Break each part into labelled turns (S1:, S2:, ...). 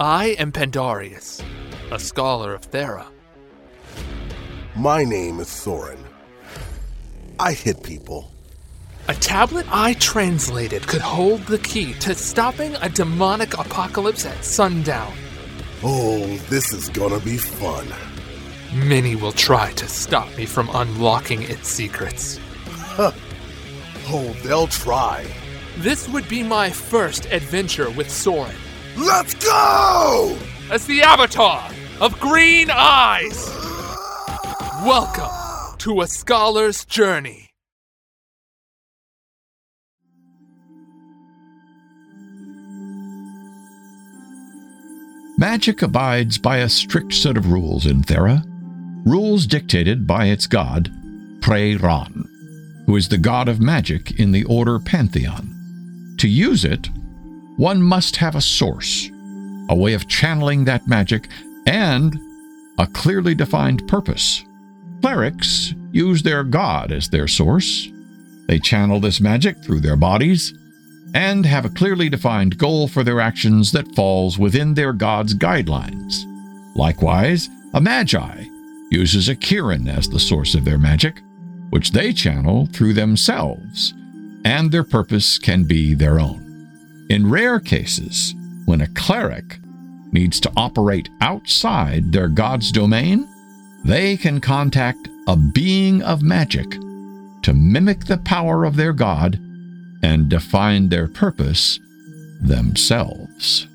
S1: I am Pandarius, a scholar of Thera.
S2: My name is Thorin. I hit people.
S1: A tablet I translated could hold the key to stopping a demonic apocalypse at sundown.
S2: Oh, this is gonna be fun.
S1: Many will try to stop me from unlocking its secrets.
S2: Oh, they'll try.
S1: This would be my first adventure with Soren
S2: Let's go!
S1: as the avatar of Green Eyes. Welcome to a scholar's journey.
S3: Magic abides by a strict set of rules in Thera, rules dictated by its god, Pre Ran, who is the god of magic in the order Pantheon. To use it, one must have a source, a way of channeling that magic, and a clearly defined purpose. Clerics use their god as their source. They channel this magic through their bodies and have a clearly defined goal for their actions that falls within their god's guidelines. Likewise, a magi uses a Kirin as the source of their magic, which they channel through themselves, and their purpose can be their own. In rare cases, when a cleric needs to operate outside their god's domain, they can contact a being of magic to mimic the power of their god and define their purpose themselves.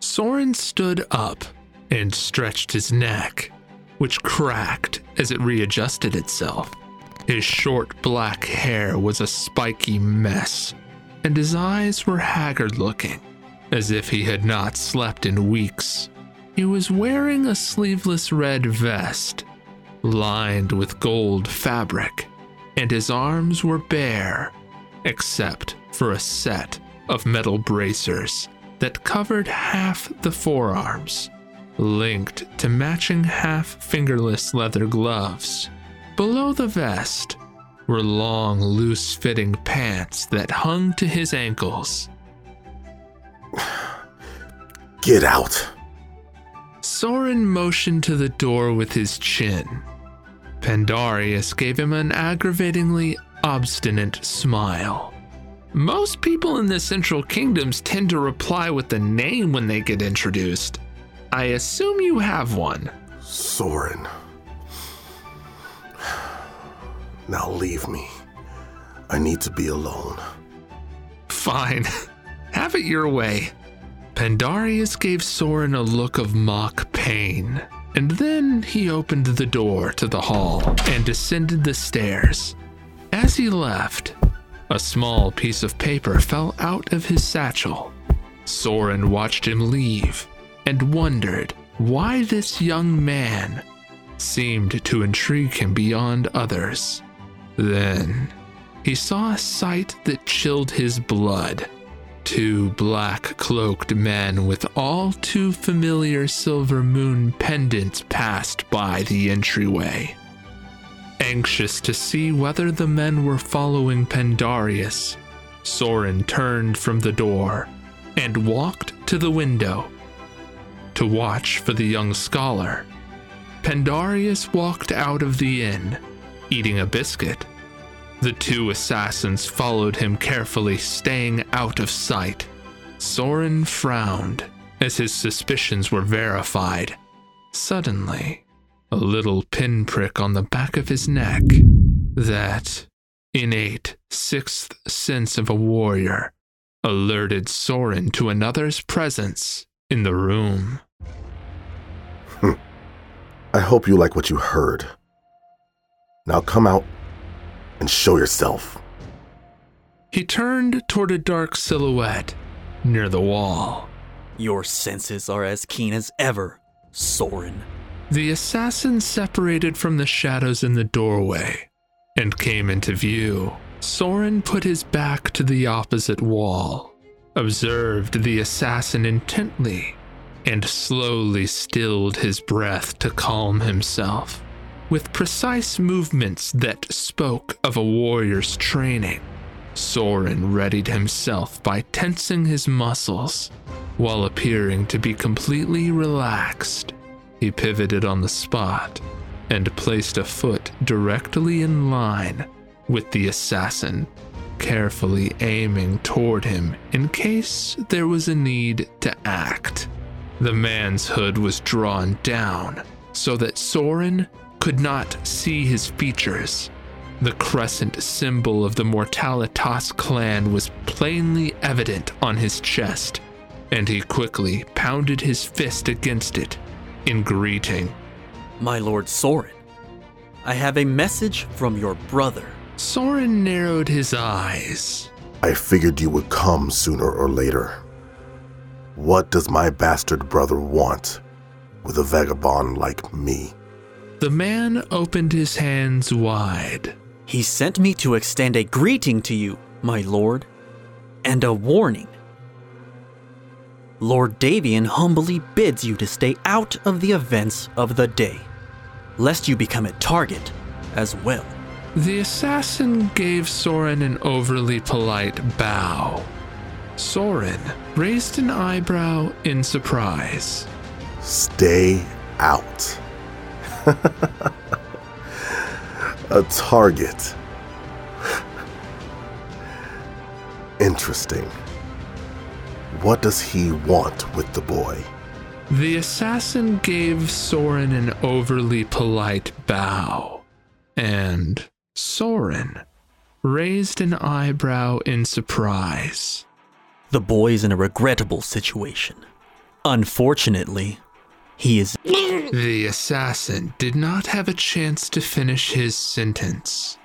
S1: Soren stood up and stretched his neck, which cracked as it readjusted itself. His short black hair was a spiky mess, and his eyes were haggard looking, as if he had not slept in weeks. He was wearing a sleeveless red vest, lined with gold fabric, and his arms were bare, except for a set of metal bracers that covered half the forearms, linked to matching half fingerless leather gloves. Below the vest were long, loose fitting pants that hung to his ankles.
S2: Get out.
S1: Soren motioned to the door with his chin. Pandarius gave him an aggravatingly obstinate smile. Most people in the Central Kingdoms tend to reply with the name when they get introduced. I assume you have one.
S2: Soren. Now leave me. I need to be alone.
S1: Fine. Have it your way. Pandarius gave Soren a look of mock pain, and then he opened the door to the hall and descended the stairs. As he left, a small piece of paper fell out of his satchel. Soren watched him leave and wondered why this young man seemed to intrigue him beyond others. Then he saw a sight that chilled his blood. Two black cloaked men with all too familiar silver moon pendants passed by the entryway. Anxious to see whether the men were following Pandarius, Soren turned from the door and walked to the window to watch for the young scholar. Pandarius walked out of the inn, eating a biscuit. The two assassins followed him carefully, staying out of sight. Soren frowned as his suspicions were verified. Suddenly, a little pinprick on the back of his neck, that innate sixth sense of a warrior, alerted Soren to another's presence in the room.
S2: I hope you like what you heard. Now come out and show yourself.
S1: He turned toward a dark silhouette near the wall.
S4: Your senses are as keen as ever, Soren.
S1: The assassin separated from the shadows in the doorway and came into view. Soren put his back to the opposite wall, observed the assassin intently, and slowly stilled his breath to calm himself. with precise movements that spoke of a warrior's training. Soren readied himself by tensing his muscles while appearing to be completely relaxed. He pivoted on the spot and placed a foot directly in line with the assassin, carefully aiming toward him in case there was a need to act. The man's hood was drawn down so that Soren could not see his features. The crescent symbol of the Mortalitas clan was plainly evident on his chest, and he quickly pounded his fist against it in greeting.
S4: My lord Soren, I have a message from your brother.
S1: Soren narrowed his eyes.
S2: I figured you would come sooner or later. What does my bastard brother want with a vagabond like me?
S1: The man opened his hands wide.
S4: He sent me to extend a greeting to you, my lord, and a warning. Lord Davian humbly bids you to stay out of the events of the day, lest you become a target as well.
S1: The assassin gave Soren an overly polite bow. Soren raised an eyebrow in surprise.
S2: Stay out. a target. Interesting. What does he want with the boy?
S1: The assassin gave Soren an overly polite bow, and Soren raised an eyebrow in surprise.
S4: The boy's in a regrettable situation. Unfortunately, he is.
S1: The assassin did not have a chance to finish his sentence.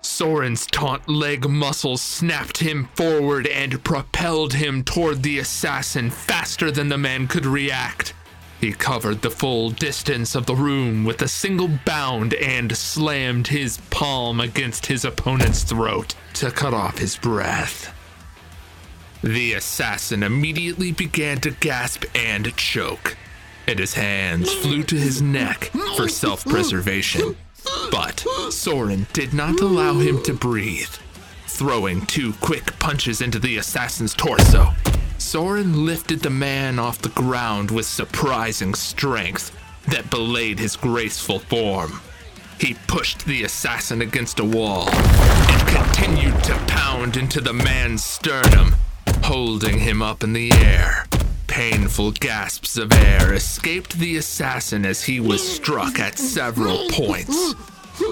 S1: Soren's taut leg muscles snapped him forward and propelled him toward the assassin faster than the man could react. He covered the full distance of the room with a single bound and slammed his palm against his opponent's throat to cut off his breath. The assassin immediately began to gasp and choke, and his hands flew to his neck for self preservation. But Soren did not allow him to breathe, throwing two quick punches into the assassin's torso. Soren lifted the man off the ground with surprising strength that belayed his graceful form. He pushed the assassin against a wall and continued to pound into the man's sternum, holding him up in the air. Painful gasps of air escaped the assassin as he was struck at several points.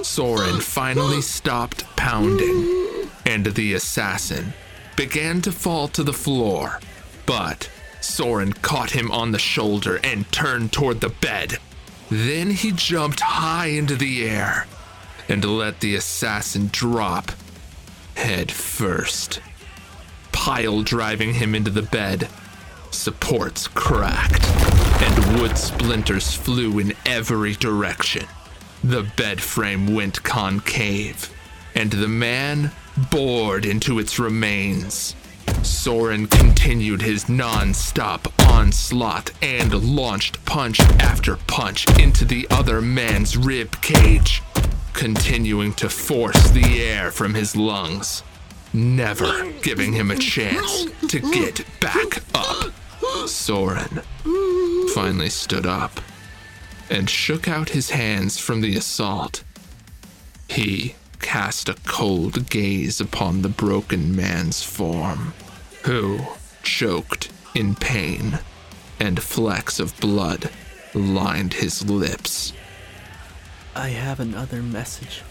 S1: Soren finally stopped pounding, and the assassin began to fall to the floor. But Soren caught him on the shoulder and turned toward the bed. Then he jumped high into the air and let the assassin drop head first, pile driving him into the bed. Supports cracked, and wood splinters flew in every direction. The bed frame went concave, and the man bored into its remains. Soren continued his non stop onslaught and launched punch after punch into the other man's rib cage, continuing to force the air from his lungs, never giving him a chance to get back up. Soren finally stood up and shook out his hands from the assault. He cast a cold gaze upon the broken man's form, who, choked in pain, and flecks of blood lined his lips.
S4: I have another message.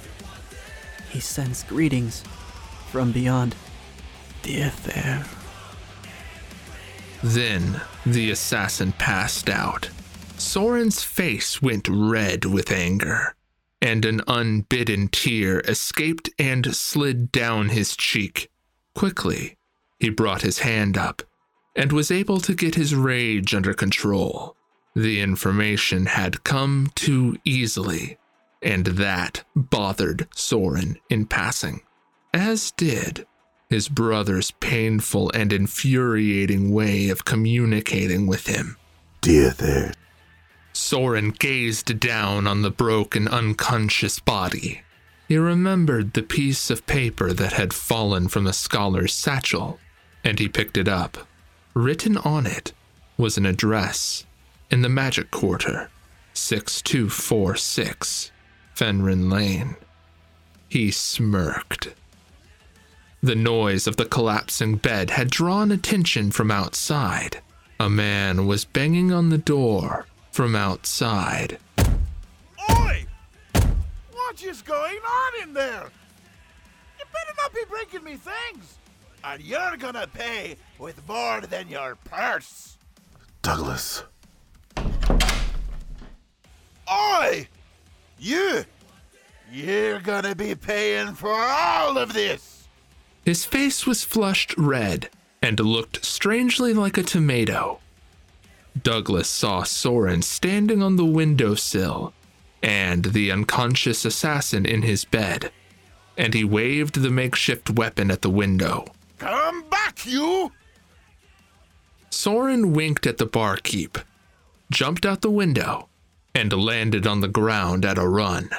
S4: He sends greetings from beyond the Aether.
S1: Then the assassin passed out. Soren's face went red with anger, and an unbidden tear escaped and slid down his cheek. Quickly, he brought his hand up and was able to get his rage under control. The information had come too easily, and that bothered Soren in passing, as did his brother's painful and infuriating way of communicating with him.
S2: Dear there,
S1: Soren gazed down on the broken, unconscious body. He remembered the piece of paper that had fallen from the scholar's satchel, and he picked it up. Written on it was an address in the Magic Quarter, 6246 Fenrin Lane. He smirked. The noise of the collapsing bed had drawn attention from outside. A man was banging on the door from outside.
S5: Oi! What is going on in there? You better not be breaking me things. And you're gonna pay with more than your purse.
S2: Douglas,
S5: Oi! You! You're gonna be paying for all of this!
S1: His face was flushed red and looked strangely like a tomato. Douglas saw Soren standing on the windowsill and the unconscious assassin in his bed, and he waved the makeshift weapon at the window.
S5: Come back, you!
S1: Soren winked at the barkeep, jumped out the window, and landed on the ground at a run,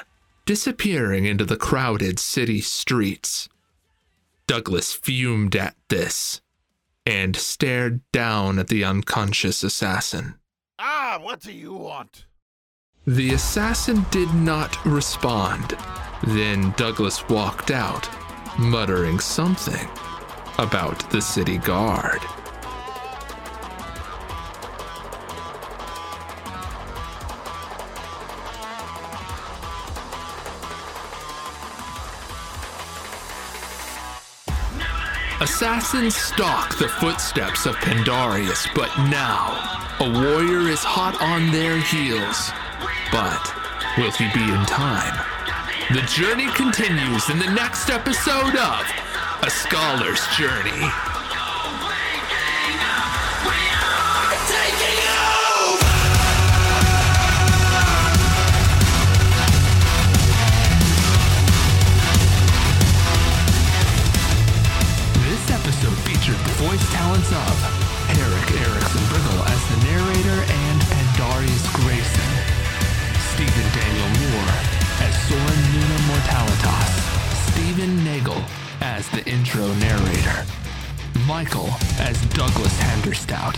S1: disappearing into the crowded city streets. Douglas fumed at this and stared down at the unconscious assassin.
S5: Ah, what do you want?
S1: The assassin did not respond. Then Douglas walked out, muttering something about the city guard. Assassins stalk the footsteps of Pandarius, but now a warrior is hot on their heels. But will he be in time? The journey continues in the next episode of A Scholar's Journey. Voice talents of Eric Erickson Briggle as the narrator and Pandarius Grayson, Stephen Daniel Moore as Soren Luna Mortalitas, Stephen Nagel as the intro narrator, Michael as Douglas Handerstout.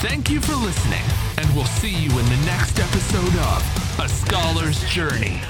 S1: Thank you for listening, and we'll see you in the next episode of A Scholar's Journey.